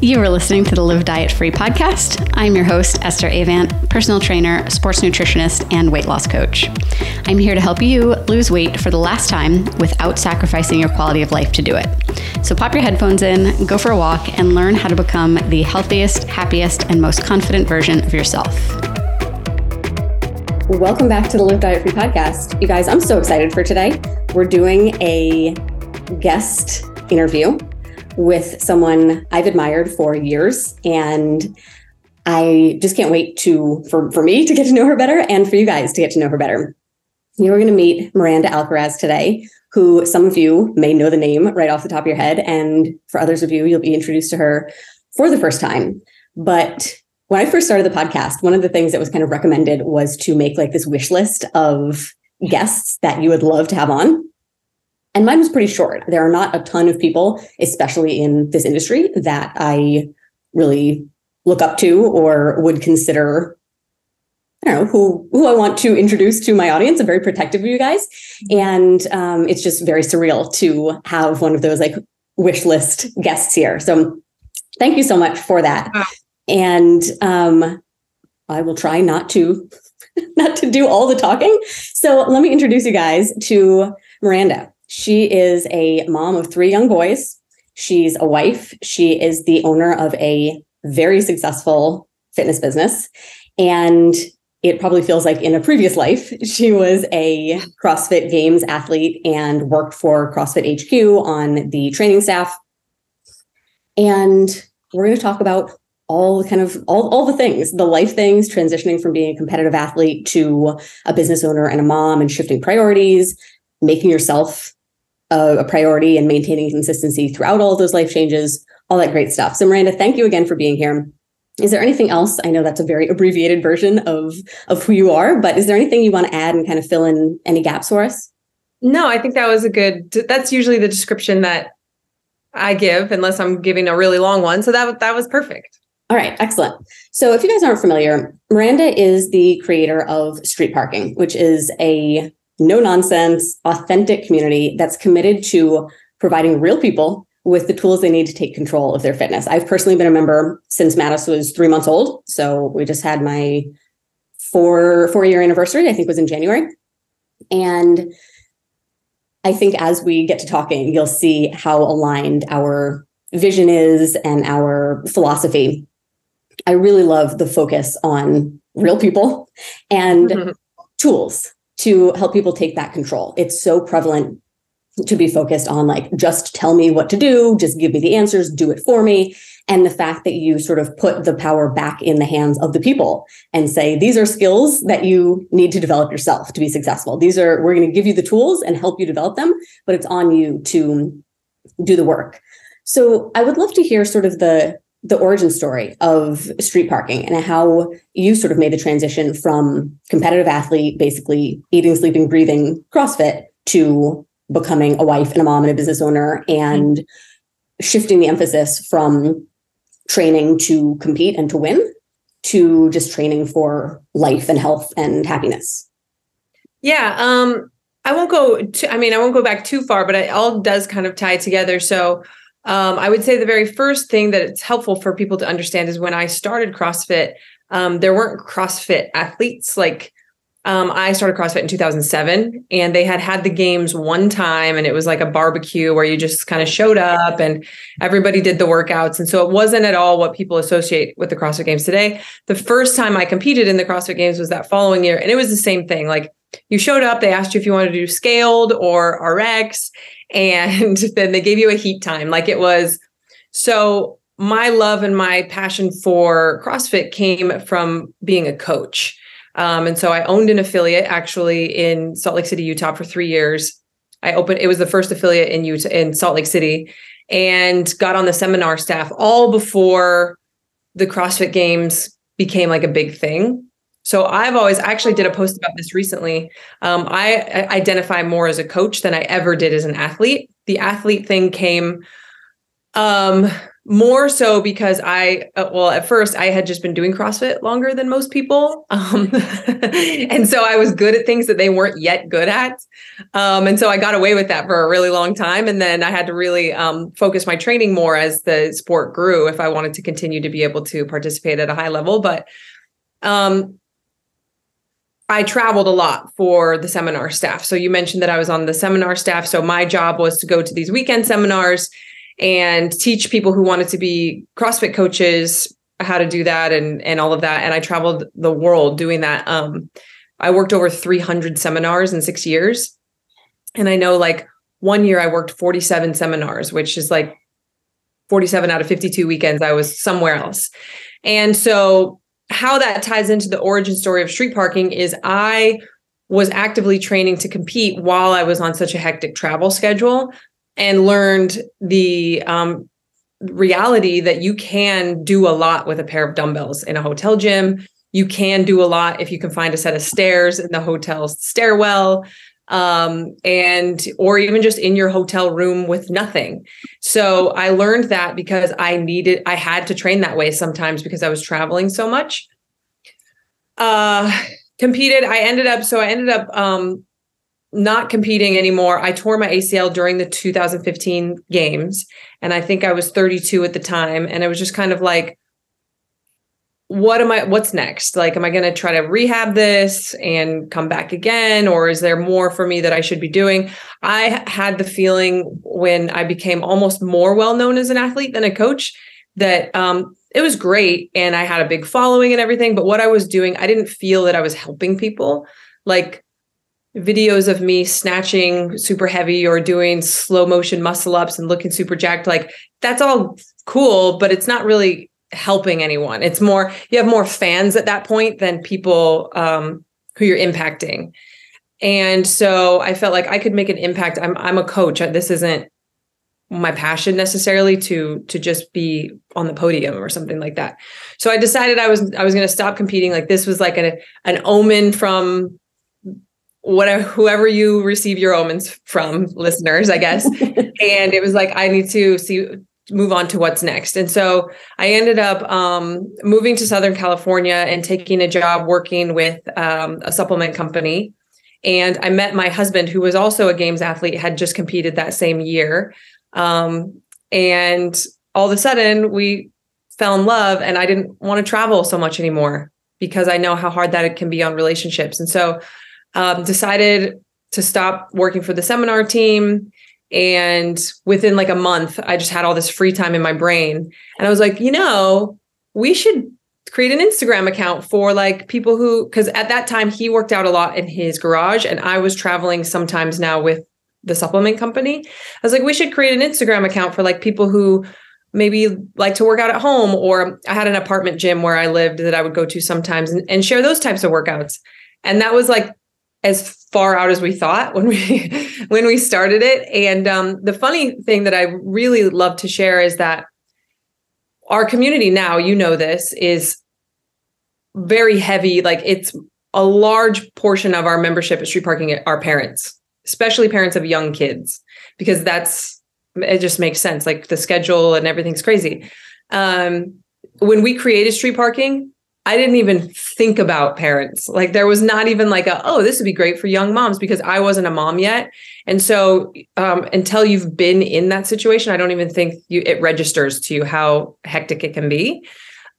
You are listening to the Live Diet Free podcast. I'm your host, Esther Avant, personal trainer, sports nutritionist, and weight loss coach. I'm here to help you lose weight for the last time without sacrificing your quality of life to do it. So pop your headphones in, go for a walk, and learn how to become the healthiest, happiest, and most confident version of yourself. Welcome back to the Live Diet Free podcast. You guys, I'm so excited for today. We're doing a guest interview with someone I've admired for years. And I just can't wait to for, for me to get to know her better and for you guys to get to know her better. You're going to meet Miranda Alcaraz today, who some of you may know the name right off the top of your head. And for others of you, you'll be introduced to her for the first time. But when I first started the podcast, one of the things that was kind of recommended was to make like this wish list of guests that you would love to have on. And mine was pretty short. There are not a ton of people, especially in this industry, that I really look up to or would consider I don't know who who I want to introduce to my audience. I'm very protective of you guys, and um, it's just very surreal to have one of those like wish list guests here. So, thank you so much for that. And um, I will try not to not to do all the talking. So, let me introduce you guys to Miranda. She is a mom of three young boys. She's a wife. She is the owner of a very successful fitness business. And it probably feels like in a previous life, she was a CrossFit Games athlete and worked for CrossFit HQ on the training staff. And we're going to talk about all kind of all, all the things the life things transitioning from being a competitive athlete to a business owner and a mom and shifting priorities making yourself a, a priority and maintaining consistency throughout all those life changes, all that great stuff. So, Miranda, thank you again for being here. Is there anything else? I know that's a very abbreviated version of of who you are, but is there anything you want to add and kind of fill in any gaps for us? No, I think that was a good. That's usually the description that I give, unless I'm giving a really long one. So that that was perfect. All right, excellent. So if you guys aren't familiar, Miranda is the creator of Street Parking, which is a no nonsense, authentic community that's committed to providing real people with the tools they need to take control of their fitness. I've personally been a member since Mattis was three months old. So we just had my four four year anniversary, I think was in January. And I think as we get to talking, you'll see how aligned our vision is and our philosophy. I really love the focus on real people and mm-hmm. tools to help people take that control. It's so prevalent to be focused on like just tell me what to do, just give me the answers, do it for me. And the fact that you sort of put the power back in the hands of the people and say, these are skills that you need to develop yourself to be successful. These are, we're going to give you the tools and help you develop them, but it's on you to do the work. So I would love to hear sort of the the origin story of street parking and how you sort of made the transition from competitive athlete, basically eating, sleeping, breathing CrossFit to becoming a wife and a mom and a business owner and shifting the emphasis from training to compete and to win to just training for life and health and happiness. Yeah. Um, I won't go to, I mean, I won't go back too far, but it all does kind of tie together. So um, I would say the very first thing that it's helpful for people to understand is when I started CrossFit, um, there weren't CrossFit athletes. Like um, I started CrossFit in 2007, and they had had the games one time, and it was like a barbecue where you just kind of showed up and everybody did the workouts. And so it wasn't at all what people associate with the CrossFit Games today. The first time I competed in the CrossFit Games was that following year, and it was the same thing. Like you showed up, they asked you if you wanted to do scaled or RX, and then they gave you a heat time like it was so my love and my passion for CrossFit came from being a coach. Um, and so I owned an affiliate actually in Salt Lake City, Utah for three years. I opened, it was the first affiliate in Utah, in Salt Lake City and got on the seminar staff all before the CrossFit games became like a big thing. So I've always actually did a post about this recently. Um, I, I identify more as a coach than I ever did as an athlete. The athlete thing came um, more so because I, uh, well, at first I had just been doing CrossFit longer than most people. Um, and so I was good at things that they weren't yet good at. Um, and so I got away with that for a really long time. And then I had to really um, focus my training more as the sport grew if I wanted to continue to be able to participate at a high level. But um, I traveled a lot for the seminar staff. So you mentioned that I was on the seminar staff. So my job was to go to these weekend seminars and teach people who wanted to be CrossFit coaches how to do that and and all of that. And I traveled the world doing that. Um, I worked over 300 seminars in six years, and I know like one year I worked 47 seminars, which is like 47 out of 52 weekends I was somewhere else. And so how that ties into the origin story of street parking is I was actively training to compete while I was on such a hectic travel schedule and learned the um, reality that you can do a lot with a pair of dumbbells in a hotel gym. You can do a lot if you can find a set of stairs in the hotel stairwell um, and or even just in your hotel room with nothing. So I learned that because I needed, I had to train that way sometimes because I was traveling so much. Uh, competed. I ended up, so I ended up um, not competing anymore. I tore my ACL during the 2015 games, and I think I was 32 at the time. And it was just kind of like, what am I, what's next? Like, am I going to try to rehab this and come back again? Or is there more for me that I should be doing? I had the feeling when I became almost more well known as an athlete than a coach that um, it was great and I had a big following and everything. But what I was doing, I didn't feel that I was helping people. Like, videos of me snatching super heavy or doing slow motion muscle ups and looking super jacked like that's all cool but it's not really helping anyone. It's more you have more fans at that point than people um, who you're impacting. And so i felt like i could make an impact. I'm i'm a coach. This isn't my passion necessarily to to just be on the podium or something like that. So i decided i was i was going to stop competing. Like this was like an an omen from whatever whoever you receive your omens from listeners i guess. And it was like i need to see move on to what's next. And so i ended up um, moving to southern california and taking a job working with um, a supplement company. And i met my husband who was also a games athlete had just competed that same year. Um, and all of a sudden we fell in love and i didn't want to travel so much anymore because i know how hard that it can be on relationships. And so um, decided to stop working for the seminar team. And within like a month, I just had all this free time in my brain. And I was like, you know, we should create an Instagram account for like people who, because at that time he worked out a lot in his garage and I was traveling sometimes now with the supplement company. I was like, we should create an Instagram account for like people who maybe like to work out at home or I had an apartment gym where I lived that I would go to sometimes and, and share those types of workouts. And that was like as far out as we thought when we when we started it. And um, the funny thing that i really love to share is that our community now you know this is very heavy. Like it's a large portion of our membership at street parking are parents especially parents of young kids because that's it just makes sense. Like the schedule and everything's crazy. Um, when we created street parking I didn't even think about parents. Like there was not even like a, oh, this would be great for young moms because I wasn't a mom yet. And so um, until you've been in that situation, I don't even think you, it registers to you how hectic it can be.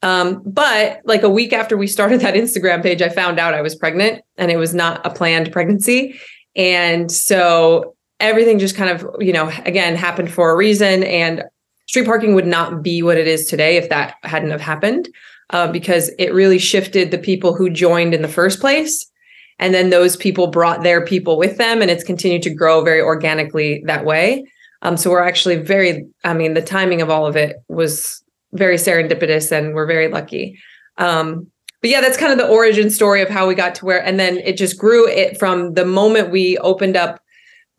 Um, but like a week after we started that Instagram page, I found out I was pregnant and it was not a planned pregnancy. And so everything just kind of, you know, again, happened for a reason. And street parking would not be what it is today if that hadn't have happened uh, because it really shifted the people who joined in the first place. And then those people brought their people with them, and it's continued to grow very organically that way. Um, so we're actually very, I mean, the timing of all of it was very serendipitous, and we're very lucky. Um, but yeah, that's kind of the origin story of how we got to where, and then it just grew it from the moment we opened up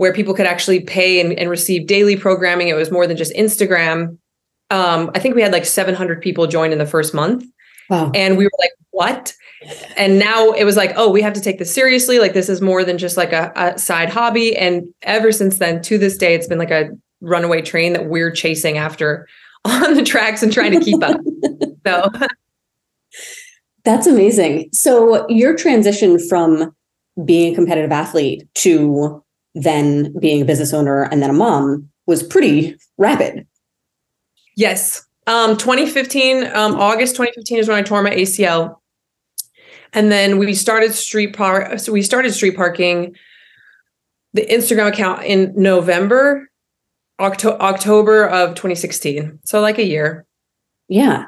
where people could actually pay and, and receive daily programming. It was more than just Instagram. Um, I think we had like 700 people join in the first month. Wow. And we were like, what? And now it was like, oh, we have to take this seriously. Like, this is more than just like a, a side hobby. And ever since then, to this day, it's been like a runaway train that we're chasing after on the tracks and trying to keep up. so that's amazing. So your transition from being a competitive athlete to then being a business owner and then a mom was pretty rapid. Yes. Um, 2015, um, August 2015 is when I tore my ACL. And then we started street park. So we started street parking the Instagram account in November, Octo- October of 2016. So like a year. Yeah.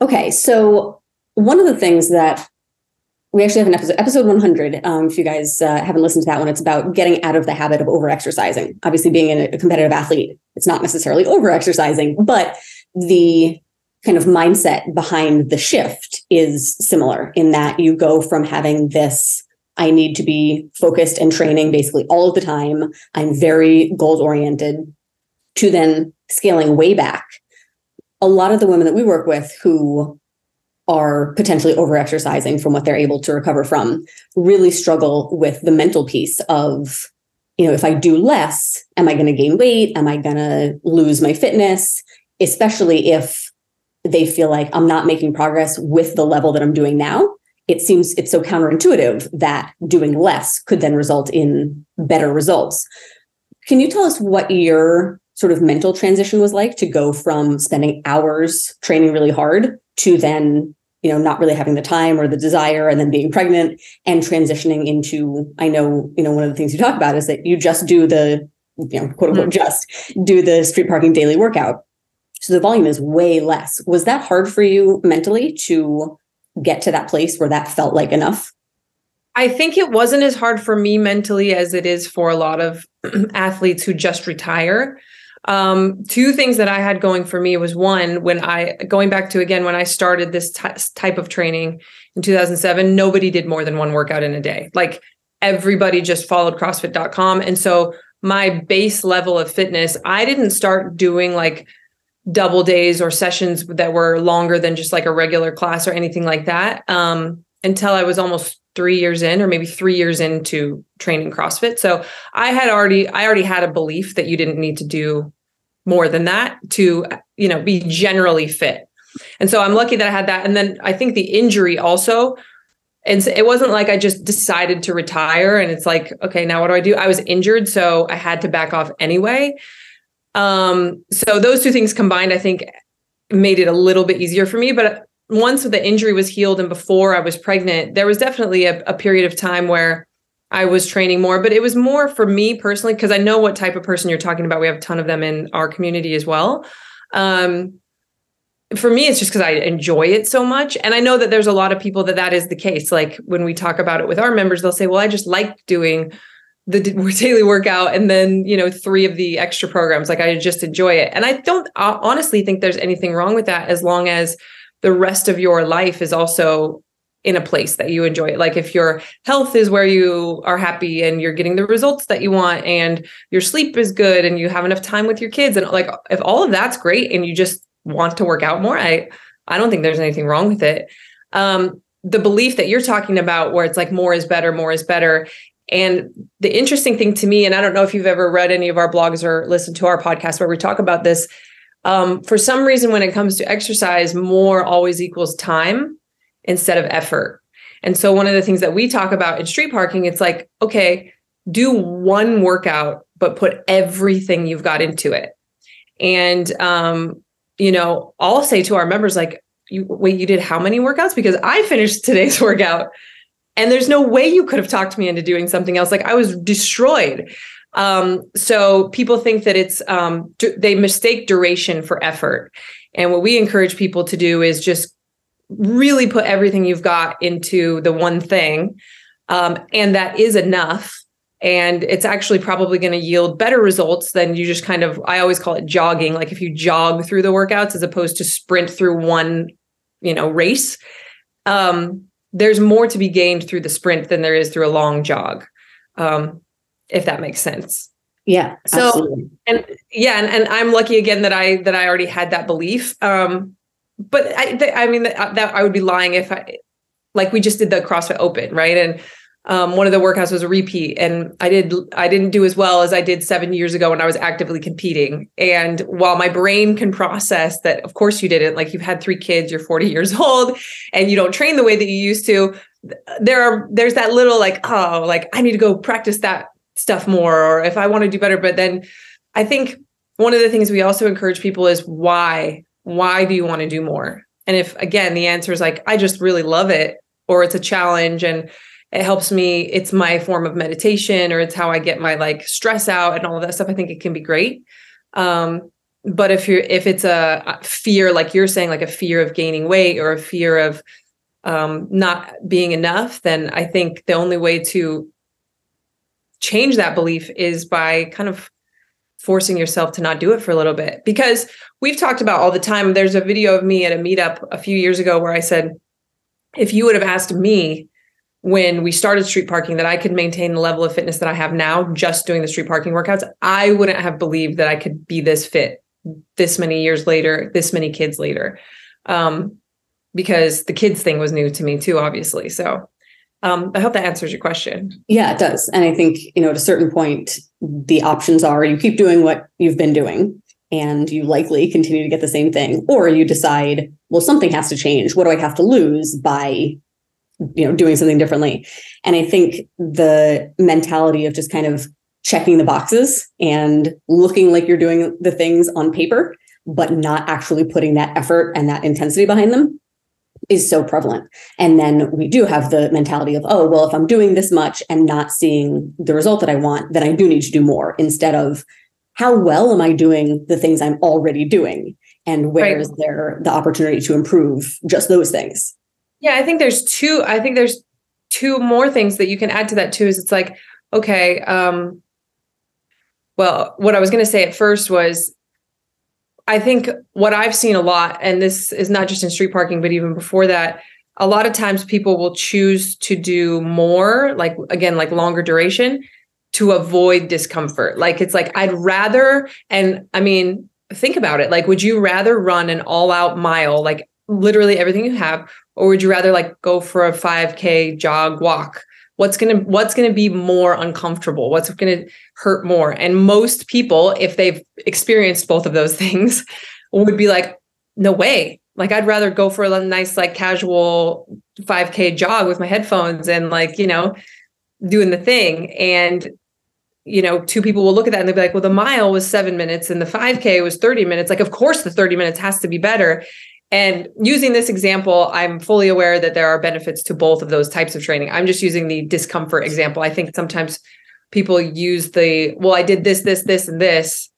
Okay. So one of the things that we actually have an episode, episode 100. Um, if you guys uh, haven't listened to that one, it's about getting out of the habit of over exercising. Obviously, being a competitive athlete, it's not necessarily over exercising, but the kind of mindset behind the shift is similar in that you go from having this I need to be focused and training basically all of the time. I'm very goals oriented to then scaling way back. A lot of the women that we work with who are potentially overexercising from what they're able to recover from really struggle with the mental piece of you know if i do less am i going to gain weight? Am i going to lose my fitness? Especially if they feel like i'm not making progress with the level that i'm doing now it seems it's so counterintuitive that doing less could then result in better results. Can you tell us what your sort of mental transition was like to go from spending hours training really hard to then you know not really having the time or the desire and then being pregnant and transitioning into i know you know one of the things you talk about is that you just do the you know quote unquote mm-hmm. just do the street parking daily workout. So the volume is way less. Was that hard for you mentally to get to that place where that felt like enough? I think it wasn't as hard for me mentally as it is for a lot of athletes who just retire um, two things that I had going for me was one, when I, going back to again, when I started this t- type of training in 2007, nobody did more than one workout in a day. Like everybody just followed CrossFit.com. And so my base level of fitness, I didn't start doing like double days or sessions that were longer than just like a regular class or anything like that um, until I was almost three years in or maybe three years into training CrossFit. So I had already, I already had a belief that you didn't need to do more than that to, you know, be generally fit. And so I'm lucky that I had that. And then I think the injury also, and so it wasn't like I just decided to retire and it's like, okay, now what do I do? I was injured, so I had to back off anyway. Um, so those two things combined, I think, made it a little bit easier for me. But once the injury was healed and before I was pregnant, there was definitely a, a period of time where I was training more, but it was more for me personally because I know what type of person you're talking about. We have a ton of them in our community as well. Um, for me, it's just because I enjoy it so much, and I know that there's a lot of people that that is the case. Like when we talk about it with our members, they'll say, "Well, I just like doing the daily workout and then you know three of the extra programs. Like I just enjoy it." And I don't honestly think there's anything wrong with that as long as the rest of your life is also in a place that you enjoy it. Like if your health is where you are happy and you're getting the results that you want and your sleep is good and you have enough time with your kids and like if all of that's great and you just want to work out more, I I don't think there's anything wrong with it. Um, the belief that you're talking about where it's like more is better, more is better. And the interesting thing to me, and I don't know if you've ever read any of our blogs or listened to our podcast where we talk about this, um, for some reason, when it comes to exercise, more always equals time instead of effort. And so one of the things that we talk about in street parking, it's like, okay, do one workout, but put everything you've got into it. And um, you know, I'll say to our members, like, you wait, you did how many workouts? Because I finished today's workout and there's no way you could have talked me into doing something else. Like I was destroyed. Um, so people think that it's um, they mistake duration for effort. And what we encourage people to do is just really put everything you've got into the one thing. Um, and that is enough. And it's actually probably going to yield better results than you just kind of, I always call it jogging. Like if you jog through the workouts as opposed to sprint through one, you know, race. Um, there's more to be gained through the sprint than there is through a long jog. Um, if that makes sense. Yeah. So absolutely. and yeah, and, and I'm lucky again that I that I already had that belief. Um, but I, th- I mean, that, that I would be lying if I, like we just did the CrossFit Open, right? And um, one of the workouts was a repeat and i did i didn't do as well as i did seven years ago when i was actively competing and while my brain can process that of course you didn't like you've had three kids you're 40 years old and you don't train the way that you used to there are there's that little like oh like i need to go practice that stuff more or if i want to do better but then i think one of the things we also encourage people is why why do you want to do more? And if again the answer is like i just really love it or it's a challenge and it helps me it's my form of meditation or it's how i get my like stress out and all of that stuff i think it can be great. Um, but if you're if it's a fear like you're saying like a fear of gaining weight or a fear of um, not being enough then i think the only way to change that belief is by kind of forcing yourself to not do it for a little bit because we've talked about all the time there's a video of me at a meetup a few years ago where i said if you would have asked me when we started street parking that I could maintain the level of fitness that I have now just doing the street parking workouts, I wouldn't have believed that I could be this fit this many years later, this many kids later. Um, because the kids thing was new to me too, obviously. So um, I hope that answers your question. Yeah, it does. And I think, you know, at a certain point, the options are you keep doing what you've been doing and you likely continue to get the same thing, or you decide, well, something has to change. What do I have to lose by you know doing something differently and i think the mentality of just kind of checking the boxes and looking like you're doing the things on paper but not actually putting that effort and that intensity behind them is so prevalent and then we do have the mentality of oh well if i'm doing this much and not seeing the result that i want then i do need to do more instead of how well am i doing the things i'm already doing and where right. is there the opportunity to improve just those things yeah, I think there's two. I think there's two more things that you can add to that too. Is it's like, okay, um, well, what I was going to say at first was, I think what I've seen a lot, and this is not just in street parking, but even before that, a lot of times people will choose to do more, like again, like longer duration to avoid discomfort. Like it's like, I'd rather, and I mean, think about it. Like, would you rather run an all out mile, like literally everything you have, or would you rather like go for a 5k jog walk what's going to what's going to be more uncomfortable? What's going to hurt more? And most people if they've experienced both of those things would be like no way. Like i'd rather go for a nice like casual 5k jog with my headphones and like you know doing the thing. And you know two people will look at that and they'll be like well the mile was 7 minutes and the 5k was 30 minutes. Like of course the 30 minutes has to be better and using this example, I'm fully aware that there are benefits to both of those types of training. I'm just using the discomfort example. I think sometimes people use the, well, I did this, this, this, and this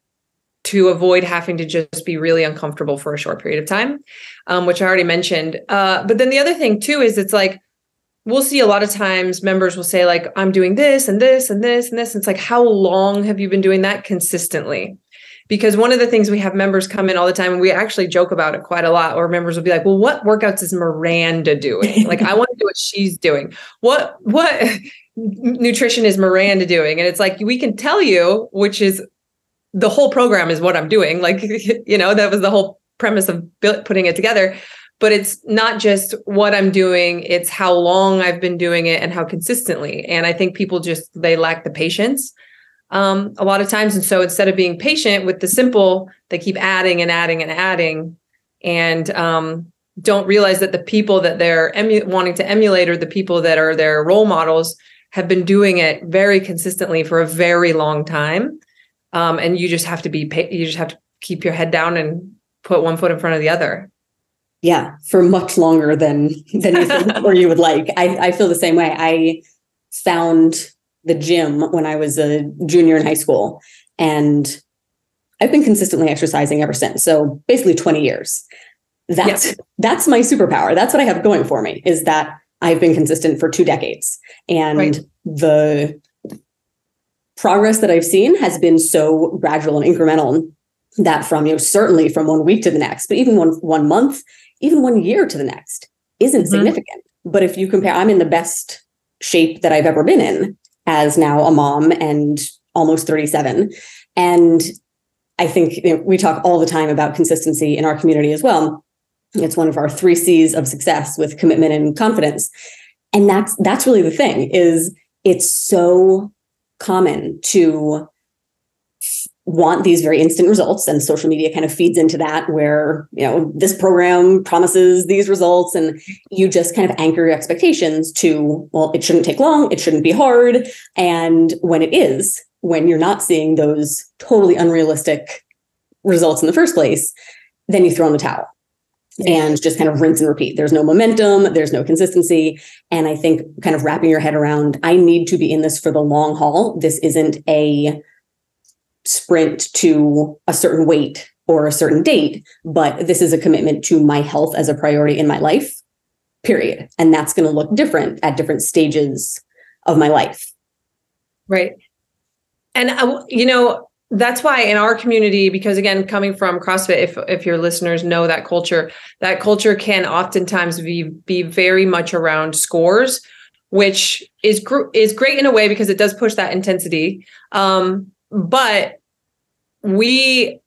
to avoid having to just be really uncomfortable for a short period of time, um, which I already mentioned. Uh, but then the other thing too is it's like, we'll see a lot of times members will say, like, I'm doing this and this and this and this. And it's like, how long have you been doing that consistently? Because one of the things we have members come in all the time and we actually joke about it quite a lot or members will be like well what workouts is miranda doing? Like i want to do what she's doing. What what nutrition is miranda doing? And it's like we can tell you which is the whole program is what i'm doing like you know that was the whole premise of putting it together. But it's not just what i'm doing it's how long i've been doing it and how consistently. And i think people just they lack the patience um, a lot of times. And so instead of being patient with the simple, they keep adding and adding and adding and um, don't realize that the people that they're emu- wanting to emulate or the people that are their role models have been doing it very consistently for a very long time. Um, and you just have to be, pa- you just have to keep your head down and put one foot in front of the other. Yeah, for much longer than than you think or you would like. I, I feel the same way. I found the gym when I was a junior in high school. And I've been consistently exercising ever since. So basically 20 years. That's that's my superpower. That's what I have going for me is that I've been consistent for two decades. And right. the progress that I've seen has been so gradual and incremental that from you know certainly from one week to the next, but even one one month, even one year to the next isn't mm-hmm. significant. But if you compare, I'm in the best shape that I've ever been in as now a mom and almost 37. And I think you know, we talk all the time about consistency in our community as well. It's one of our three C's of success with commitment and confidence. and that's that's really the thing is it's so common to want these very instant results and social media kind of feeds into that where you know this program promises these results and you just kind of anchor your expectations to well it shouldn't take long it shouldn't be hard and when it is when you're not seeing those totally unrealistic results in the first place then you throw in the towel and just kind of rinse and repeat. There's no momentum, there's no consistency. And I think kind of wrapping your head around, I need to be in this for the long haul. This isn't a sprint to a certain weight or a certain date, but this is a commitment to my health as a priority in my life, period. And that's going to look different at different stages of my life. Right. And, you know, that's why in our community because again coming from crossfit if if your listeners know that culture that culture can oftentimes be be very much around scores which is gr- is great in a way because it does push that intensity um, but we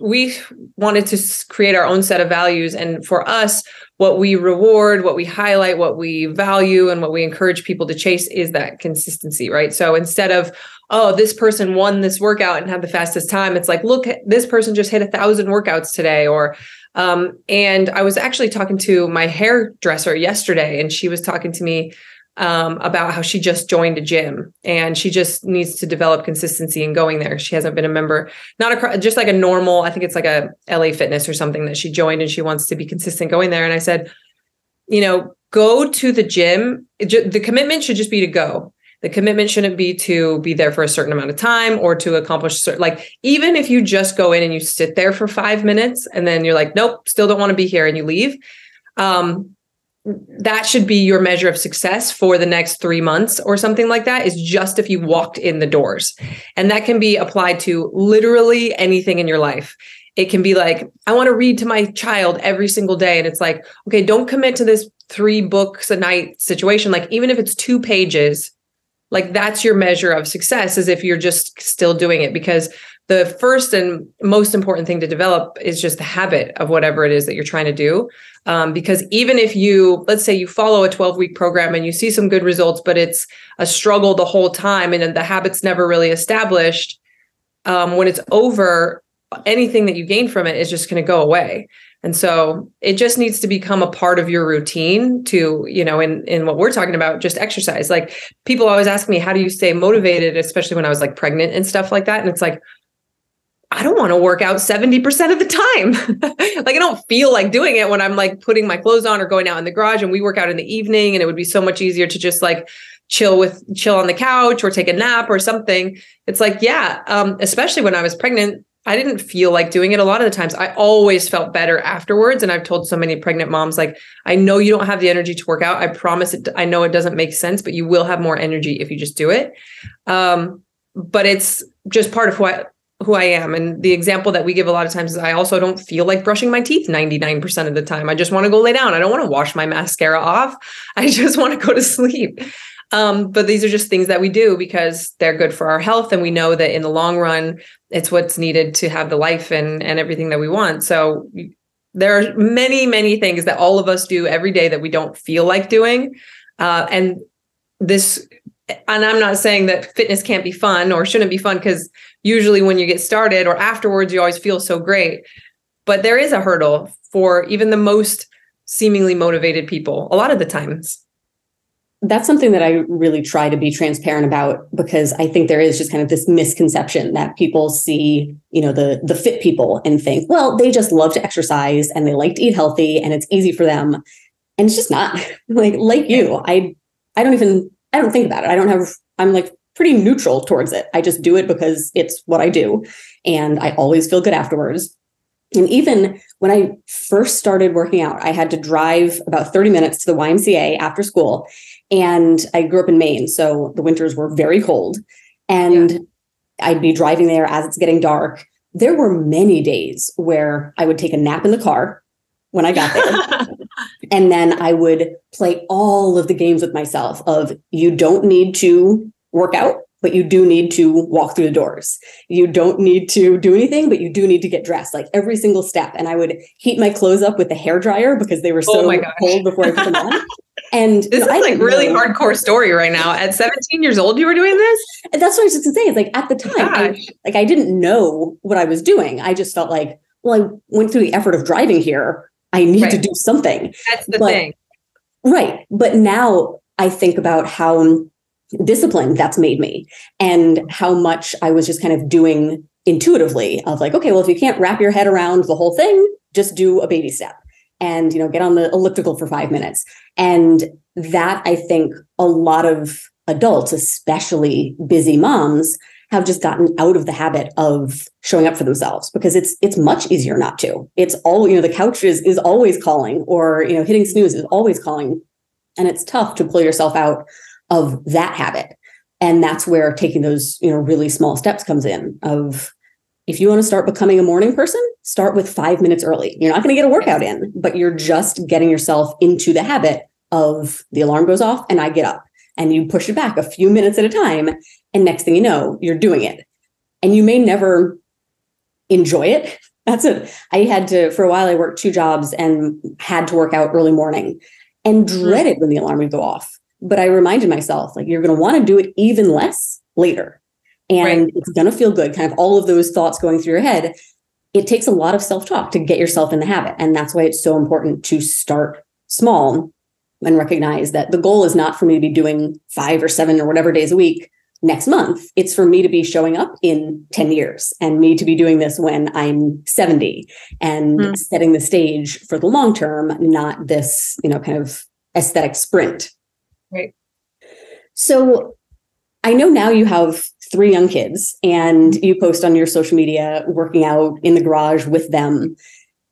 we wanted to create our own set of values. And for us what we reward what we highlight what we value and what we encourage people to chase is that consistency right? So instead of oh this person won this workout and had the fastest time it's like look this person just hit a thousand workouts today or um, and i was actually talking to my hairdresser yesterday and she was talking to me um, about how she just joined a gym and she just needs to develop consistency in going there. She hasn't been a member, not a just like a normal. I think it's like a LA Fitness or something that she joined, and she wants to be consistent going there. And I said, you know, go to the gym. the commitment should just be to go. The commitment shouldn't be to be there for a certain amount of time or to accomplish certain, like even if you just go in and you sit there for five minutes and then you're like, nope, still don't want to be here, and you leave. Um, that should be your measure of success for the next three months or something like that is just if you walked in the doors. And that can be applied to literally anything in your life. It can be like i want to read to my child every single day and it's like okay don't commit to this three books a night situation. Like even if it's two pages like that's your measure of success as if you're just still doing it because the first and most important thing to develop is just the habit of whatever it is that you're trying to do. Um, because even if you, let's say you follow a 12 week program and you see some good results, but it's a struggle the whole time and the habit's never really established, um, when it's over, anything that you gain from it is just going to go away. And so it just needs to become a part of your routine to, you know, in in what we're talking about, just exercise. Like people always ask me, how do you stay motivated, especially when I was like pregnant and stuff like that? And it's like, I don't want to work out 70% of the time. like I don't feel like doing it when I'm like putting my clothes on or going out in the garage and we work out in the evening and it would be so much easier to just like chill with chill on the couch or take a nap or something. It's like, yeah, um, especially when I was pregnant, I didn't feel like doing it a lot of the times. I always felt better afterwards. And I've told so many pregnant moms, like, I know you don't have the energy to work out. I promise it. I know it doesn't make sense, but you will have more energy if you just do it. Um, but it's just part of what who I am. And the example that we give a lot of times is I also don't feel like brushing my teeth 99% of the time. I just want to go lay down. I don't want to wash my mascara off. I just want to go to sleep. Um, but these are just things that we do because they're good for our health. And we know that in the long run, it's what's needed to have the life and, and everything that we want. So there are many, many things that all of us do every day that we don't feel like doing. Uh, and this and I'm not saying that fitness can't be fun or shouldn't be fun because usually when you get started or afterwards, you always feel so great. But there is a hurdle for even the most seemingly motivated people a lot of the times. That's something that I really try to be transparent about because I think there is just kind of this misconception that people see, you know, the the fit people and think, well, they just love to exercise and they like to eat healthy and it's easy for them. And it's just not. like like you, I I don't even I don't think about it. I don't have, I'm like pretty neutral towards it. I just do it because it's what I do. And I always feel good afterwards. And even when I first started working out, I had to drive about 30 minutes to the YMCA after school. And I grew up in Maine. So the winters were very cold. And yeah. I'd be driving there as it's getting dark. There were many days where I would take a nap in the car when I got there. and then I would play all of the games with myself of you don't need to work out, but you do need to walk through the doors. You don't need to do anything, but you do need to get dressed, like every single step. And I would heat my clothes up with the hair dryer because they were oh so oh cold before I put them on. And this you know, is like really know. hardcore story right now. At 17 years old, you were doing this? And that's what I was just gonna say. It's like at the time, I, like I didn't know what I was doing. I just felt like, well, I went through the effort of driving here. I need right. to do something. That's the but, thing. Right. But now I think about how disciplined that's made me and how much I was just kind of doing intuitively of like, okay, well, if you can't wrap your head around the whole thing, just do a baby step and you know get on the elliptical for five minutes and that i think a lot of adults especially busy moms have just gotten out of the habit of showing up for themselves because it's it's much easier not to it's all you know the couch is is always calling or you know hitting snooze is always calling and it's tough to pull yourself out of that habit and that's where taking those you know really small steps comes in of if you want to start becoming a morning person, start with five minutes early. You're not going to get a workout in, but you're just getting yourself into the habit of the alarm goes off and I get up and you push it back a few minutes at a time. And next thing you know, you're doing it. And you may never enjoy it. That's it. I had to, for a while, I worked two jobs and had to work out early morning and hmm. dreaded when the alarm would go off. But I reminded myself, like, you're going to want to do it even less later and right. it's going to feel good kind of all of those thoughts going through your head it takes a lot of self-talk to get yourself in the habit and that's why it's so important to start small and recognize that the goal is not for me to be doing five or seven or whatever days a week next month it's for me to be showing up in 10 years and me to be doing this when i'm 70 and mm. setting the stage for the long term not this you know kind of aesthetic sprint right so i know now you have three young kids and you post on your social media working out in the garage with them.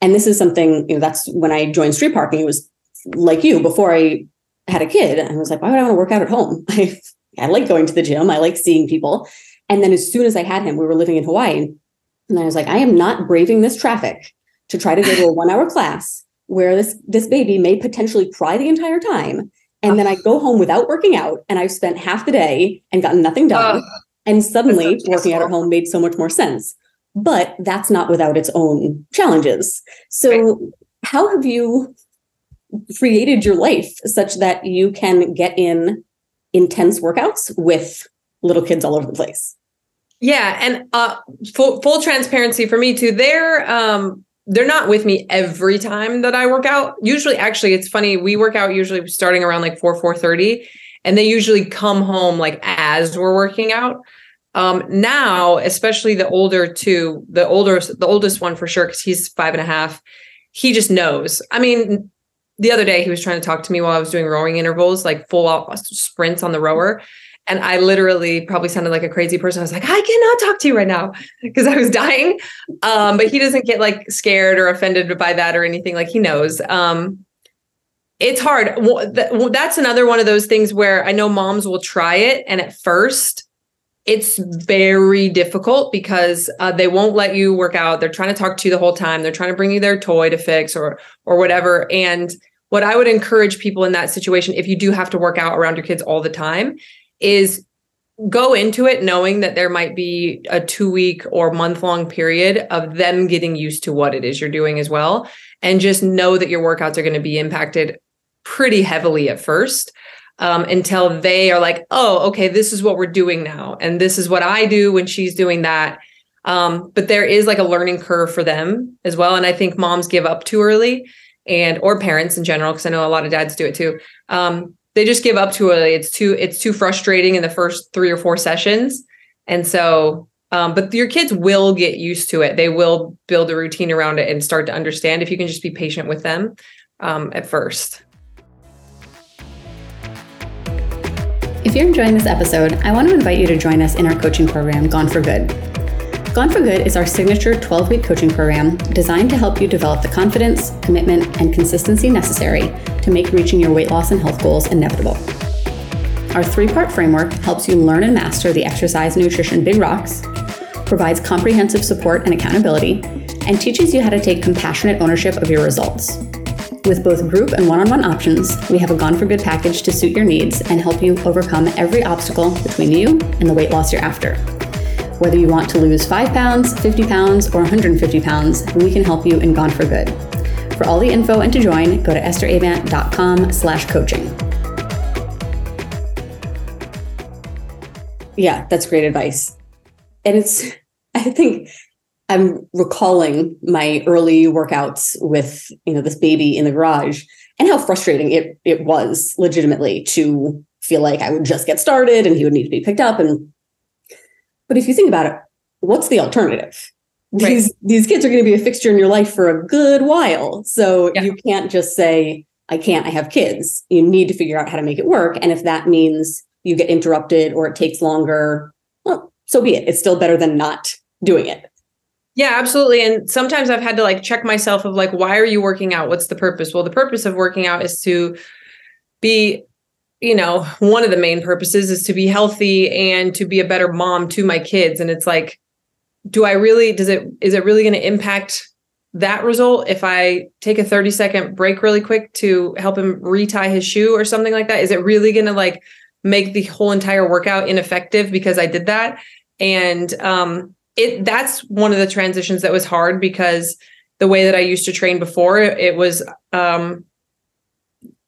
And this is something, you know, that's when I joined street parking. It was like you before I had a kid. I was like, why would I want to work out at home? I, I like going to the gym. I like seeing people. And then as soon as I had him, we were living in Hawaii. And I was like, I am not braving this traffic to try to go to a one hour class where this this baby may potentially cry the entire time and then I go home without working out and I've spent half the day and gotten nothing done. Uh, and suddenly working out at home made so much more sense. But that's not without its own challenges. So, right. how have you created your life such that you can get in intense workouts with little kids all over the place? Yeah, and uh, full full transparency for me too. They're um, they're not with me every time that I work out. Usually, actually, it's funny. We work out usually starting around like four four thirty, and they usually come home like as we're working out. Um, now, especially the older two, the older, the oldest one for sure, because he's five and a half, he just knows. I mean, the other day he was trying to talk to me while I was doing rowing intervals, like full out sprints on the rower. And I literally probably sounded like a crazy person. I was like, I cannot talk to you right now because I was dying. Um, but he doesn't get like scared or offended by that or anything. Like he knows. Um, it's hard. That's another one of those things where I know moms will try it. And at first, it's very difficult because uh, they won't let you work out. They're trying to talk to you the whole time. They're trying to bring you their toy to fix or or whatever. And what I would encourage people in that situation, if you do have to work out around your kids all the time, is go into it knowing that there might be a two week or month long period of them getting used to what it is you're doing as well. And just know that your workouts are going to be impacted pretty heavily at first um, until they are like, oh, okay, this is what we're doing now. And this is what I do when she's doing that. Um, but there is like a learning curve for them as well. And I think moms give up too early and or parents in general, because I know a lot of dads do it too. Um, they just give up too early. It's too, it's too frustrating in the first three or four sessions. And so um, but your kids will get used to it. They will build a routine around it and start to understand if you can just be patient with them um, at first. If you're enjoying this episode, I want to invite you to join us in our coaching program, Gone for Good. Gone for Good is our signature 12 week coaching program designed to help you develop the confidence, commitment, and consistency necessary to make reaching your weight loss and health goals inevitable. Our three part framework helps you learn and master the exercise and nutrition big rocks, provides comprehensive support and accountability, and teaches you how to take compassionate ownership of your results. With both group and one on one options, we have a Gone for Good package to suit your needs and help you overcome every obstacle between you and the weight loss you're after. Whether you want to lose 5 pounds, 50 pounds, or 150 pounds, we can help you in Gone for Good. For all the info and to join, go to estheravant.com slash coaching. Yeah, that's great advice. And it's, I think I'm recalling my early workouts with, you know, this baby in the garage and how frustrating it it was legitimately to feel like I would just get started and he would need to be picked up. And but if you think about it, what's the alternative? Right. These these kids are going to be a fixture in your life for a good while. So yeah. you can't just say, I can't, I have kids. You need to figure out how to make it work. And if that means you get interrupted or it takes longer, well, so be it. It's still better than not doing it. Yeah, absolutely. And sometimes I've had to like check myself of like, why are you working out? What's the purpose? Well, the purpose of working out is to be, you know, one of the main purposes is to be healthy and to be a better mom to my kids. And it's like, do I really, does it, is it really going to impact that result if I take a 30 second break really quick to help him retie his shoe or something like that? Is it really going to like make the whole entire workout ineffective because I did that? And, um, it that's one of the transitions that was hard because the way that I used to train before it was um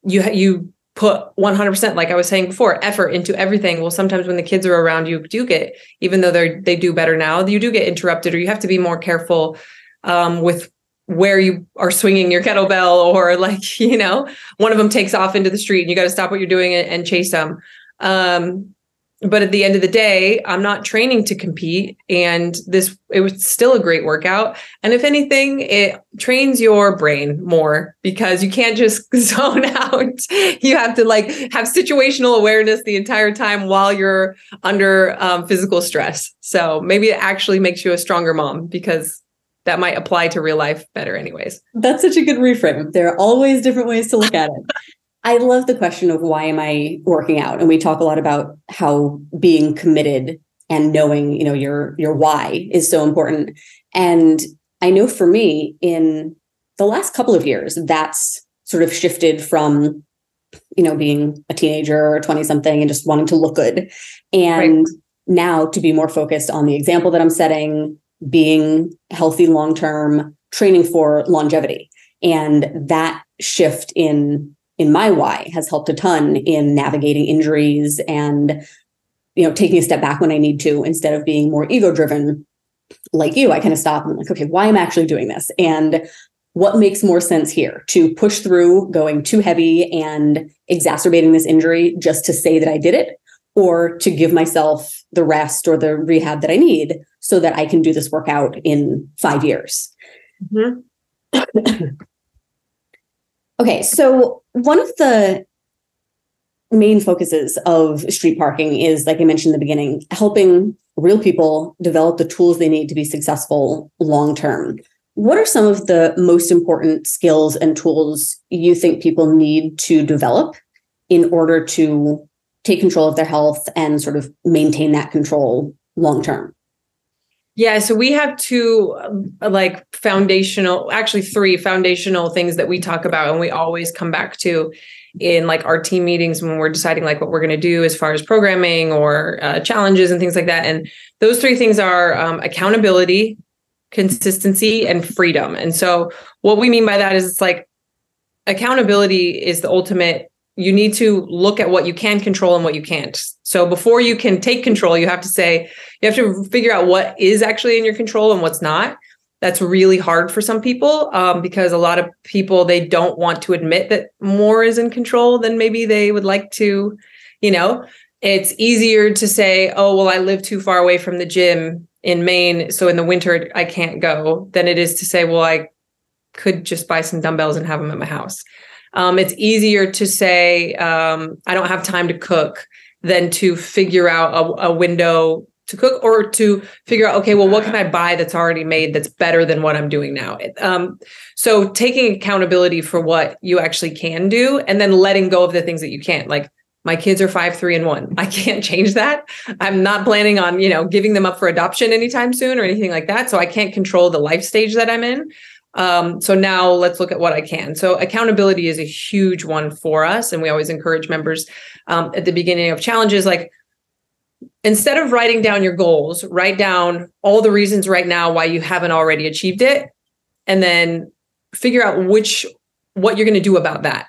you you put 100% like I was saying before effort into everything. Well sometimes when the kids are around you do get even though they're they do better now you do get interrupted or you have to be more careful um with where you are swinging your kettlebell or like you know one of them takes off into the street and you got to stop what you're doing and, and chase them. Um but at the end of the day i'm not training to compete and this it was still a great workout. And if anything it trains your brain more because you can't just zone out. You have to like have situational awareness the entire time while you're under um, physical stress. So maybe it actually makes you a stronger mom because that might apply to real life better anyways. That's such a good reframe. There are always different ways to look at it I love the question of why am I working out? And we talk a lot about how being committed and knowing, you know, your your why is so important. And I know for me in the last couple of years that's sort of shifted from you know being a teenager or 20 something and just wanting to look good and right. now to be more focused on the example that I'm setting, being healthy long term, training for longevity. And that shift in in my why has helped a ton in navigating injuries and you know taking a step back when i need to instead of being more ego driven like you. I kind of stop and I'm like okay why am i actually doing this? And what makes more sense here? To push through going too heavy and exacerbating this injury just to say that i did it or to give myself the rest or the rehab that i need so that i can do this workout in five years. Mm-hmm. Okay, so one of the main focuses of street parking is, like I mentioned in the beginning, helping real people develop the tools they need to be successful long term. What are some of the most important skills and tools you think people need to develop in order to take control of their health and sort of maintain that control long term? Yeah, so we have two um, like foundational, actually three foundational things that we talk about and we always come back to in like our team meetings when we're deciding like what we're going to do as far as programming or uh, challenges and things like that. And those three things are um, accountability, consistency, and freedom. And so what we mean by that is it's like accountability is the ultimate you need to look at what you can control and what you can't. So before you can take control, you have to say, you have to figure out what is actually in your control and what's not. That's really hard for some people um, because a lot of people, they don't want to admit that more is in control than maybe they would like to, you know, it's easier to say, oh, well, I live too far away from the gym in Maine. So in the winter, I can't go than it is to say, well, I could just buy some dumbbells and have them at my house. Um, it's easier to say, um, I don't have time to cook than to figure out a, a window to cook or to figure out okay well what can i buy that's already made that's better than what i'm doing now? Um, so taking accountability for what you actually can do and then letting go of the things that you can't. Like my kids are five three and one. I can't change that. I'm not planning on you know giving them up for adoption anytime soon or anything like that. So i can't control the life stage that i'm in um, so now let's look at what I can. So accountability is a huge one for us. And we always encourage members um, at the beginning of challenges, like instead of writing down your goals, write down all the reasons right now why you haven't already achieved it. And then figure out which what you're going to do about that.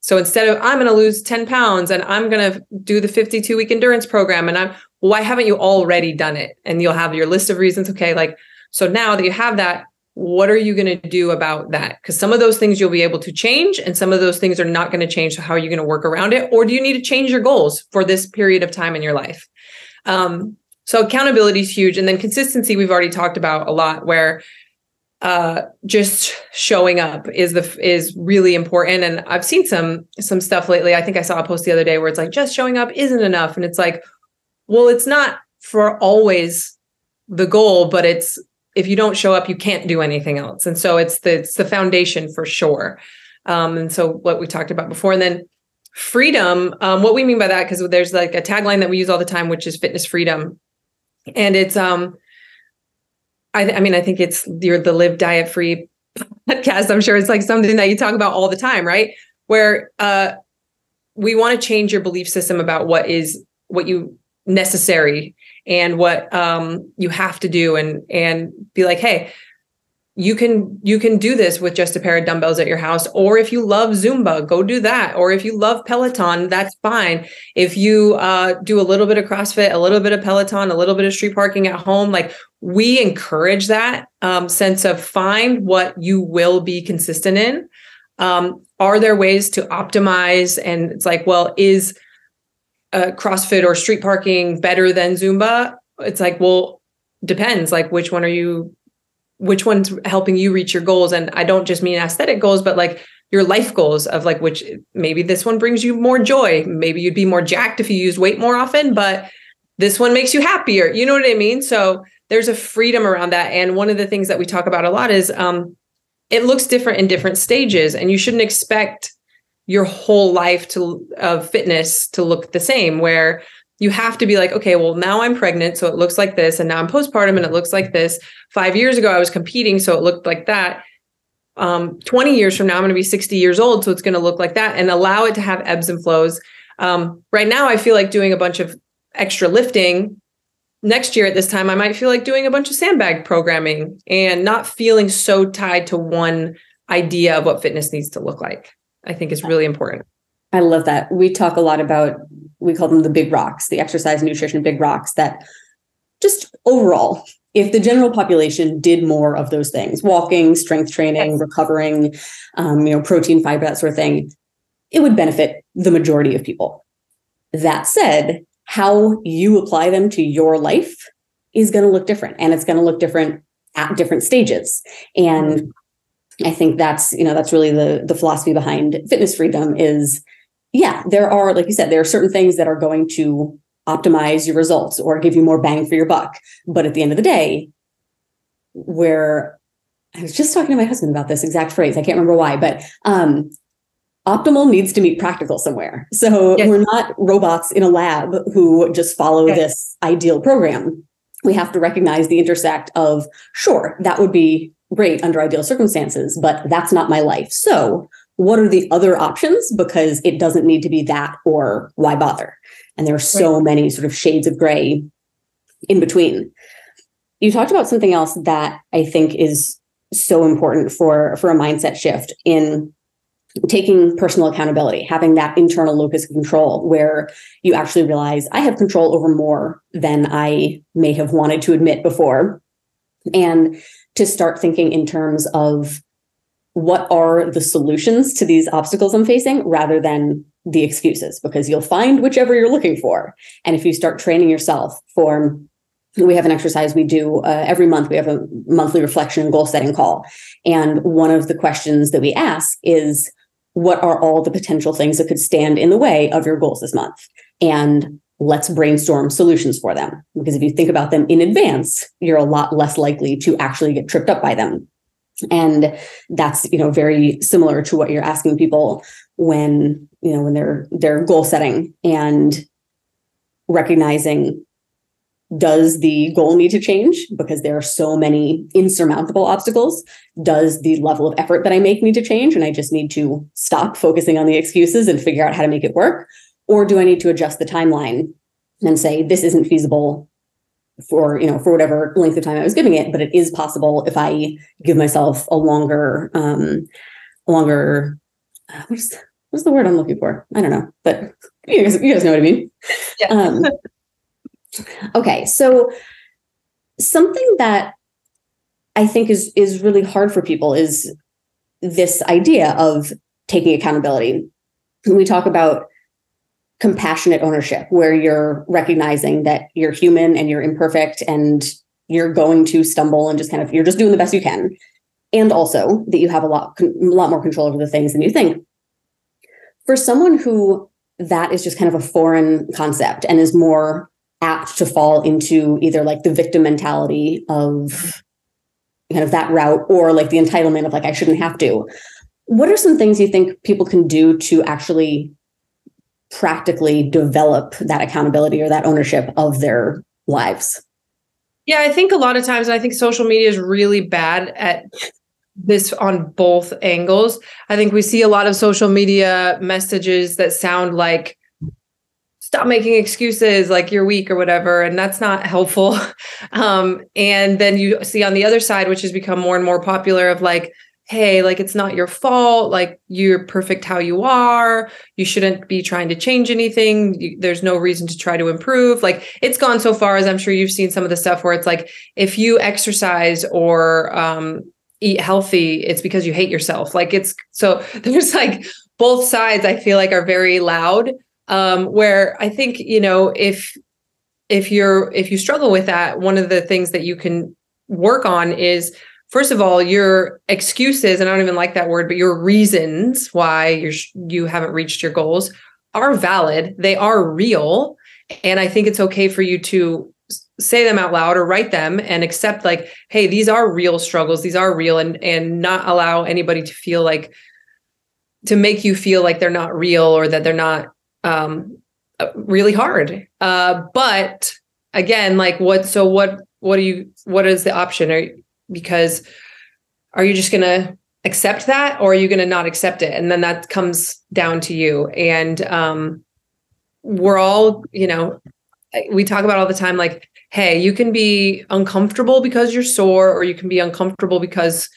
So instead of I'm going to lose 10 pounds and I'm going to do the 52 week endurance program and I'm why haven't you already done it? And you'll have your list of reasons. Okay, like so now that you have that, what are you going to do about that? Because some of those things you'll be able to change, and some of those things are not going to change. So, how are you going to work around it? Or do you need to change your goals for this period of time in your life? Um, so, accountability is huge. And then consistency, we've already talked about a lot, where uh, just showing up is the is really important and i've seen some some stuff lately i think i saw a post the other day where it's like just showing up isn't enough and it's like well it's not for always the goal but it's if you don't show up, you can't do anything else. And so it's the it's the foundation for sure. Um, and so what we talked about before, and then freedom. Um, what we mean by that, because there's like a tagline that we use all the time, which is fitness freedom, and it's um, I, I mean, I think it's your the live diet free podcast. I'm sure it's like something that you talk about all the time, right? Where uh, we want to change your belief system about what is what you necessary and what um, you have to do and and be like hey you can you can do this with just a pair of dumbbells at your house or if you love zumba go do that or if you love peloton that's fine. If you uh, do a little bit of crossfit a little bit of peloton a little bit of street parking at home like we encourage that um, sense of find what you will be consistent in. Um, are there ways to optimize? And it's like well is uh, CrossFit or street parking better than Zumba? It's like, well, depends. Like, which one are you? Which one's helping you reach your goals? And I don't just mean aesthetic goals, but like your life goals of like which maybe this one brings you more joy. Maybe you'd be more jacked if you used weight more often, but this one makes you happier. You know what I mean? So there's a freedom around that. And one of the things that we talk about a lot is um, it looks different in different stages, and you shouldn't expect your whole life to of fitness to look the same where you have to be like okay well now i'm pregnant so it looks like this and now i'm postpartum and it looks like this. Five years ago i was competing so it looked like that. Um, 20 years from now i'm going to be 60 years old so it's going to look like that and allow it to have ebbs and flows. Um, right now i feel like doing a bunch of extra lifting. Next year at this time i might feel like doing a bunch of sandbag programming and not feeling so tied to one idea of what fitness needs to look like I think is really important. I love that. We talk a lot about, we call them the big rocks, the exercise nutrition big rocks that just overall, if the general population did more of those things, walking, strength training, recovering, um, you know, protein, fiber, that sort of thing, it would benefit the majority of people. That said, how you apply them to your life is going to look different and it's going to look different at different stages. And I think that's, you know, that's really the the philosophy behind fitness freedom is yeah, there are like you said there are certain things that are going to optimize your results or give you more bang for your buck, but at the end of the day where I was just talking to my husband about this exact phrase. I can't remember why, but um optimal needs to meet practical somewhere. So yes. we're not robots in a lab who just follow yes. this ideal program. We have to recognize the intersect of sure, that would be great under ideal circumstances, but that's not my life. So, what are the other options? Because it doesn't need to be that or why bother? And there are so right. many sort of shades of gray in between. You talked about something else that I think is so important for for a mindset shift in taking personal accountability, having that internal locus of control where you actually realize I have control over more than I may have wanted to admit before. And to start thinking in terms of what are the solutions to these obstacles I'm facing rather than the excuses, because you'll find whichever you're looking for. And if you start training yourself for, we have an exercise we do uh, every month, we have a monthly reflection and goal setting call. And one of the questions that we ask is, what are all the potential things that could stand in the way of your goals this month? And let's brainstorm solutions for them. Because if you think about them in advance, you're a lot less likely to actually get tripped up by them. And that's, you know, very similar to what you're asking people when, you know, when they're they're goal setting and recognizing does the goal need to change because there are so many insurmountable obstacles does the level of effort that i make need to change and i just need to stop focusing on the excuses and figure out how to make it work or do I need to adjust the timeline and say, this isn't feasible for you know for whatever length of time I was giving it, but it is possible if I give myself a longer um a longer uh, what's what's the word I'm looking for? I don't know, but you guys, you guys know what I mean. Yeah. Um, okay, so something that I think is is really hard for people is this idea of taking accountability. when We talk about compassionate ownership where you're recognizing that you're human and you're imperfect and you're going to stumble and just kind of you're just doing the best you can. And also that you have a lot a lot more control over the things than you think. For someone who that is just kind of a foreign concept and is more apt to fall into either like the victim mentality of kind of that route or like the entitlement of like I shouldn't have to what are some things you think people can do to actually practically develop that accountability or that ownership of their lives? Yeah, I think a lot of times, I think social media is really bad at this on both angles. I think we see a lot of social media messages that sound like, stop making excuses like you're weak or whatever and that's not helpful um, and then you see on the other side which has become more and more popular of like hey, like it's not your fault, like you're perfect how you are, you shouldn't be trying to change anything, you, there's no reason to try to improve. Like it's gone so far as I'm sure you've seen some of the stuff where it's like if you exercise or um, eat healthy, it's because you hate yourself. Like it's so there's like both sides I feel like are very loud. Um, where I think, you know, if if you're if you struggle with that, one of the things that you can work on is first of all, your excuses, and I don't even like that word, but your reasons why you're you haven't reached your goals are valid. They are real. And I think it's okay for you to say them out loud or write them and accept like, hey, these are real struggles. These are real and and not allow anybody to feel like to make you feel like they're not real or that they're not um uh, really hard. Uh but again, like what so what what do you what is the option? Are because are you just going to accept that or are you going to not accept it? And then that comes down to you. And um we're all you know we talk about all the time like hey you can be uncomfortable because you're sore or you can be uncomfortable because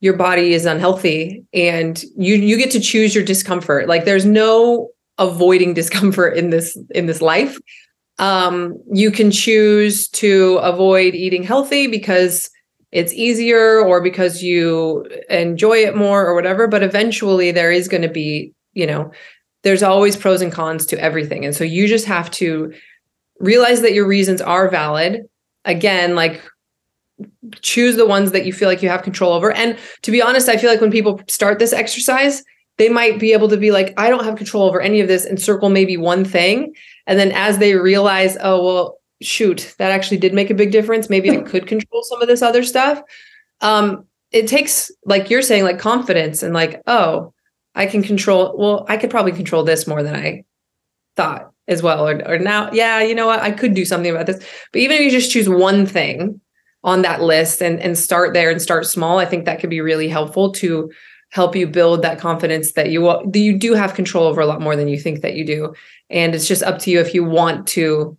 your body is unhealthy and you you get to choose your discomfort. Like there's no avoiding discomfort in this in this life. Um you can choose to avoid eating healthy because it's easier or because you enjoy it more or whatever but eventually there is going to be you know there's always pros and cons to everything. And so you just have to realize that your reasons are valid. Again like choose the ones that you feel like you have control over. And to be honest i feel like when people start this exercise they might be able to be like i don't have control over any of this and circle maybe one thing. And then as they realize oh well shoot, that actually did make a big difference. Maybe I could control some of this other stuff. Um, it takes, like you're saying, like confidence and like, oh, I can control. Well, I could probably control this more than I thought as well. Or, or now, yeah, you know what? I could do something about this. But even if you just choose one thing on that list and and start there and start small, I think that could be really helpful to help you build that confidence that you that you do have control over a lot more than you think that you do. And it's just up to you if you want to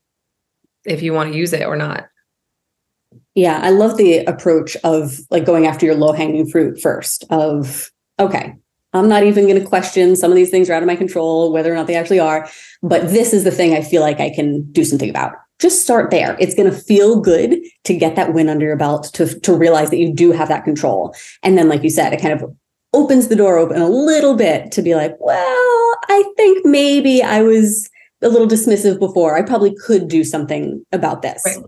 if you want to use it or not. Yeah, I love the approach of like going after your low hanging fruit first of okay, I'm not even going to question some of these things are out of my control whether or not they actually are, but this is the thing I feel like I can do something about. Just start there. It's going to feel good to get that win under your belt to to realize that you do have that control. And then like you said, it kind of opens the door open a little bit to be like, well, I think maybe I was a little dismissive before. I probably could do something about this. Right.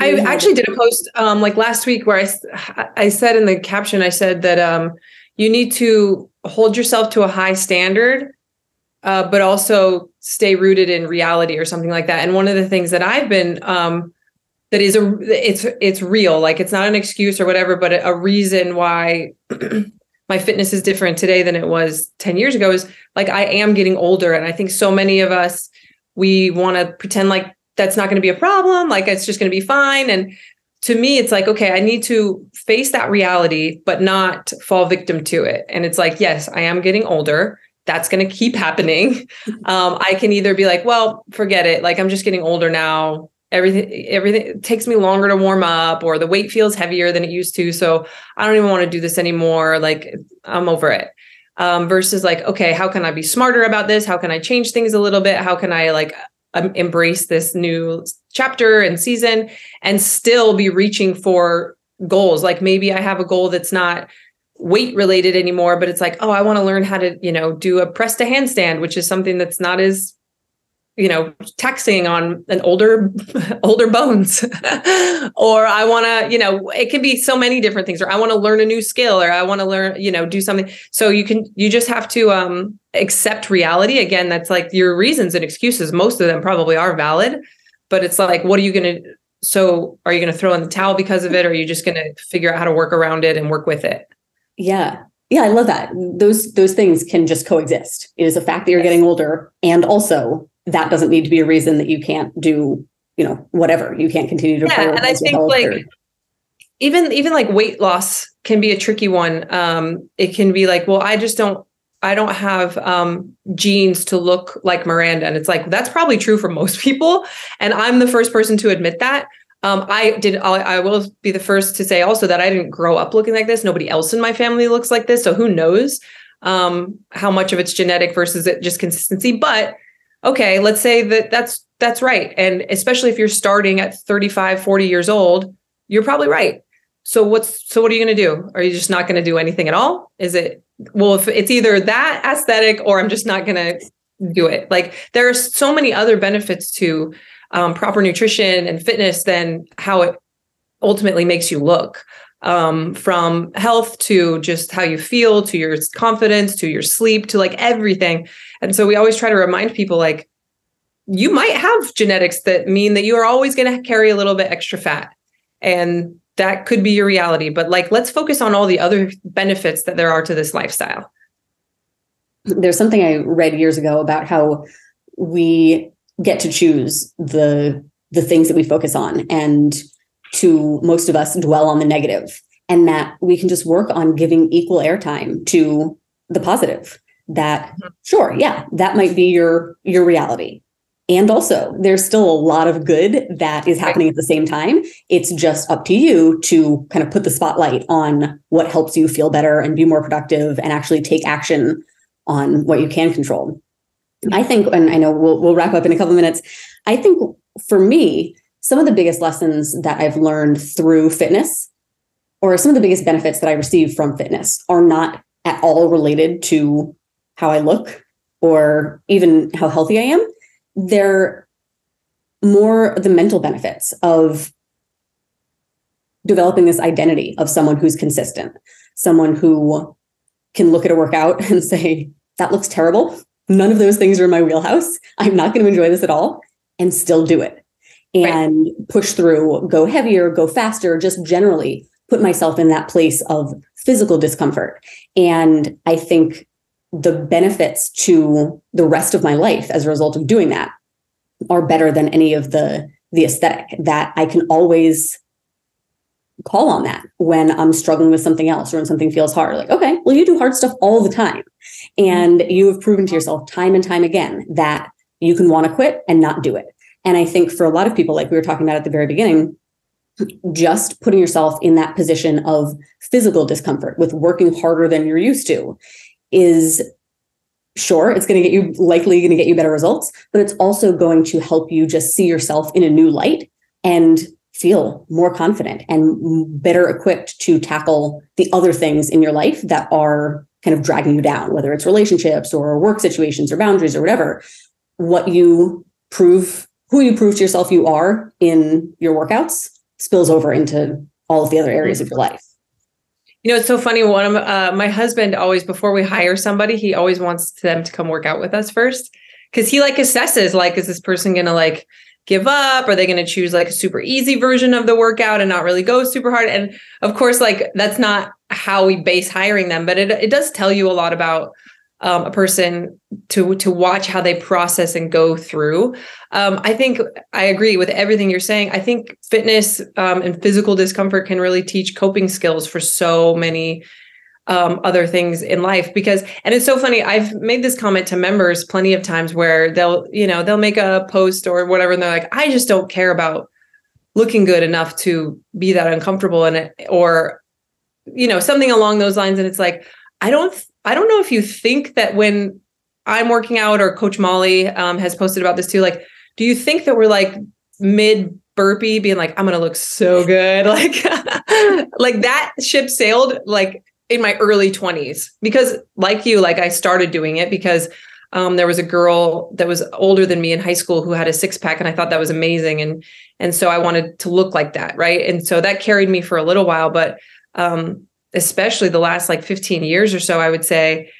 I actually did a post um, like last week where I, I said in the caption, I said that um, you need to hold yourself to a high standard, uh, but also stay rooted in reality or something like that. And one of the things that I've been um, that is a it's it's real, like it's not an excuse or whatever, but a, a reason why my fitness is different today than it was 10 years ago is like I am getting older. And I think so many of us we want to pretend like that's not going to be a problem, like it's just going to be fine. And to me, it's like, okay, I need to face that reality, but not fall victim to it. And it's like, yes, I am getting older. That's going to keep happening. Um, I can either be like, well, forget it. Like, I'm just getting older now. Everything everything takes me longer to warm up or the weight feels heavier than it used to. So i don't even want to do this anymore. Like i'm over it. Um, versus like okay how can i be smarter about this? How can i change things a little bit? How can i like um, embrace this new chapter and season and still be reaching for goals? Like maybe i have a goal that's not weight related anymore but it's like oh i want to learn how to you know do a press to handstand which is something that's not as you know texting on an older older bones. Or i want to you know it can be so many different things. Or i want to learn a new skill or i want to learn you know do something. So you can you just have to um accept reality. Again that's like your reasons and excuses. Most of them probably are valid but it's like what are you going to so are you going to throw in the towel because of it or are you just going to figure out how to work around it and work with it? Yeah. Yeah i love that. Those those things can just coexist. It is a fact that you're getting older and also that doesn't need to be a reason that you can't do, you know, whatever. You can't continue to. Yeah, and I think like or, even even like weight loss can be a tricky one. Um, it can be like, well, I just don't I don't have um, genes to look like Miranda. And it's like, that's probably true for most people. And I'm the first person to admit that. Um, I did, I, I will be the first to say also that I didn't grow up looking like this. Nobody else in my family looks like this. So who knows um, how much of it's genetic versus it just consistency. But okay, let's say that that's that's right. And especially if you're starting at 35, 40 years old, you're probably right. So what's so what are you going to do? Are you just not going to do anything at all? Is it well if it's either that aesthetic or I'm just not going to do it. Like there are so many other benefits to um, proper nutrition and fitness than how it ultimately makes you look um, from health to just how you feel to your confidence to your sleep to like everything. And so we always try to remind people like you might have genetics that mean that you are always going to carry a little bit extra fat and that could be your reality. But like let's focus on all the other benefits that there are to this lifestyle. There's something i read years ago about how we get to choose the the things that we focus on and to most of us dwell on the negative and that we can just work on giving equal airtime to the positive. That mm-hmm. sure yeah that might be your your reality. And also there's still a lot of good that is happening at the same time. It's just up to you to kind of put the spotlight on what helps you feel better and be more productive and actually take action on what you can control. I think and i know we'll, we'll wrap up in a couple minutes. I think for me some of the biggest lessons that I've learned through fitness or some of the biggest benefits that I receive from fitness are not at all related to how I look or even how healthy I am. They're more the mental benefits of developing this identity of someone who's consistent, someone who can look at a workout and say, that looks terrible. None of those things are in my wheelhouse. I'm not going to enjoy this at all and still do it and right. push through, go heavier, go faster, just generally put myself in that place of physical discomfort. And I think the benefits to the rest of my life as a result of doing that are better than any of the the aesthetic that I can always call on that when I'm struggling with something else or when something feels hard. Like, okay, well, you do hard stuff all the time. And you have proven to yourself time and time again that you can want to quit and not do it. And I think for a lot of people, like we were talking about at the very beginning, just putting yourself in that position of physical discomfort with working harder than you're used to is sure it's going to get you likely going to get you better results but it's also going to help you just see yourself in a new light and feel more confident and better equipped to tackle the other things in your life that are kind of dragging you down whether it's relationships or work situations or boundaries or whatever. What you prove who you prove to yourself you are in your workouts spills over into all of the other areas of your life. You know, it's so funny. One of uh, my husband always, before we hire somebody, he always wants them to come work out with us first because he like assesses like, is this person going to like give up? Are they going to choose like a super easy version of the workout and not really go super hard? And of course, like that's not how we base hiring them, but it it does tell you a lot about um, a person to to watch how they process and go through. Um, I think I agree with everything you're saying. I think fitness um, and physical discomfort can really teach coping skills for so many um, other things in life because and it's so funny i've made this comment to members plenty of times where they'll you know they'll make a post or whatever and they're like i just don't care about looking good enough to be that uncomfortable in it or you know something along those lines and it's like i don't i don't know if you think that when i'm working out or coach molly um, has posted about this too like do you think that we're like mid burpee being like i'm gonna look so good like like that ship sailed like in my early 20s because like you like i started doing it because um, there was a girl that was older than me in high school who had a six pack and i thought that was amazing and and so i wanted to look like that right? And so that carried me for a little while but um, especially the last like 15 years or so i would say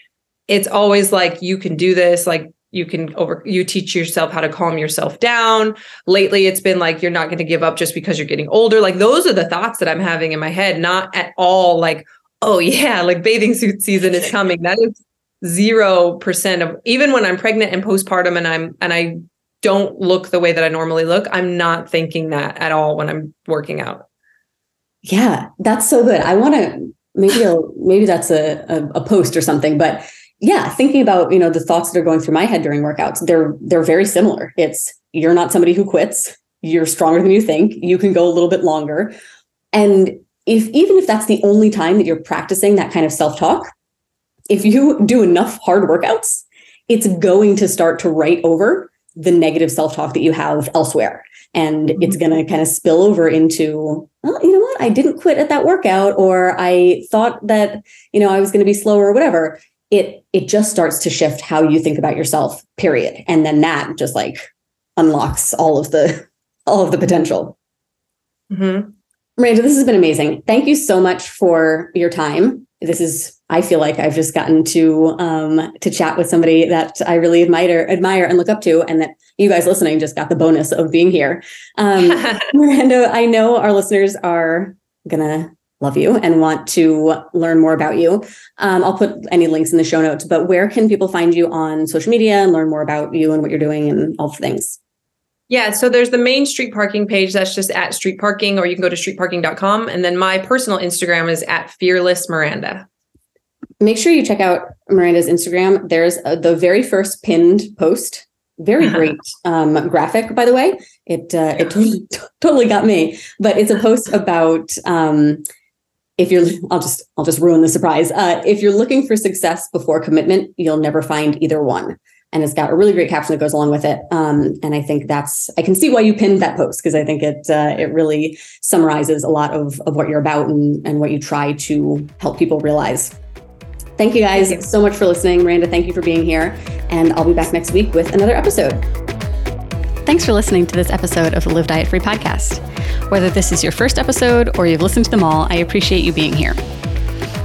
it's always like you can do this like you can over you teach yourself how to calm yourself down lately it's been like you're not going to give up just because you're getting older like those are the thoughts that i'm having in my head not at all like oh yeah, like bathing suit season is coming. That is zero percent of even when I'm pregnant and postpartum and I'm and I don't look the way that I normally look, I'm not thinking that at all when I'm working out. Yeah, that's so good. I want to maybe I'll, maybe that's a, a, a post or something, but yeah, thinking about you know the thoughts that are going through my head during workouts, they're they're very similar. It's you're not somebody who quits. You're stronger than you think. You can go a little bit longer, and if even if that's the only time that you're practicing that kind of self-talk, if you do enough hard workouts, it's going to start to write over the negative self-talk that you have elsewhere. And mm-hmm. it's going to kind of spill over into, well, you know what? I didn't quit at that workout, or I thought that, you know, I was going to be slower or whatever. It it just starts to shift how you think about yourself, period. And then that just like unlocks all of the all of the potential. Mm-hmm. Miranda, this has been amazing. Thank you so much for your time. This is, I feel like I've just gotten to um, to chat with somebody that I really admire, admire and look up to, and that you guys listening just got the bonus of being here. Um, Miranda, I know our listeners are gonna love you and want to learn more about you. Um, I'll put any links in the show notes, but where can people find you on social media and learn more about you and what you're doing and all the things? Yeah, so there's the main street parking page that's just at street parking, or you can go to streetparking.com. And then my personal Instagram is at fearless Miranda. Make sure you check out Miranda's Instagram. There's a, the very first pinned post. Very great um, graphic, by the way. It uh, it totally, totally got me. But it's a post about um, if you're. I'll just I'll just ruin the surprise. Uh, if you're looking for success before commitment, you'll never find either one and it's got a really great caption that goes along with it. Um, and I think that's I can see why you pinned that post because I think it uh, it really summarizes a lot of of what you're about and and what you try to help people realize. Thank you guys thank you. so much for listening, Miranda. Thank you for being here, and I'll be back next week with another episode. Thanks for listening to this episode of the Live Diet Free podcast. Whether this is your first episode or you've listened to them all, I appreciate you being here.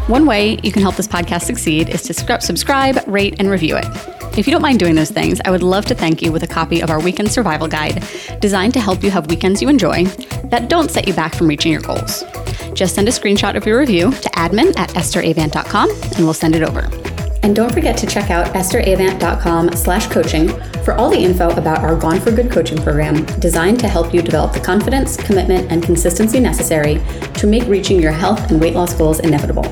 One way you can help this podcast succeed is to subscribe, rate, and review it. If you don't mind doing those things, I would love to thank you with a copy of our Weekend Survival Guide, designed to help you have weekends you enjoy that don't set you back from reaching your goals. Just send a screenshot of your review to admin at estheravant.com and we'll send it over. And don't forget to check out estheravant.com slash coaching for all the info about our Gone for Good coaching program designed to help you develop the confidence, commitment, and consistency necessary to make reaching your health and weight loss goals inevitable.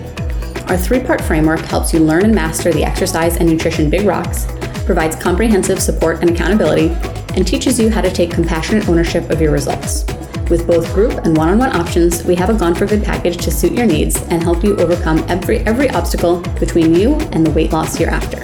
Our three part framework helps you learn and master the exercise and nutrition big rocks, provides comprehensive support and accountability, and teaches you how to take compassionate ownership of your results. With both group and one on one options, we have a Gone for Good package to suit your needs and help you overcome every, every obstacle between you and the weight loss you're after.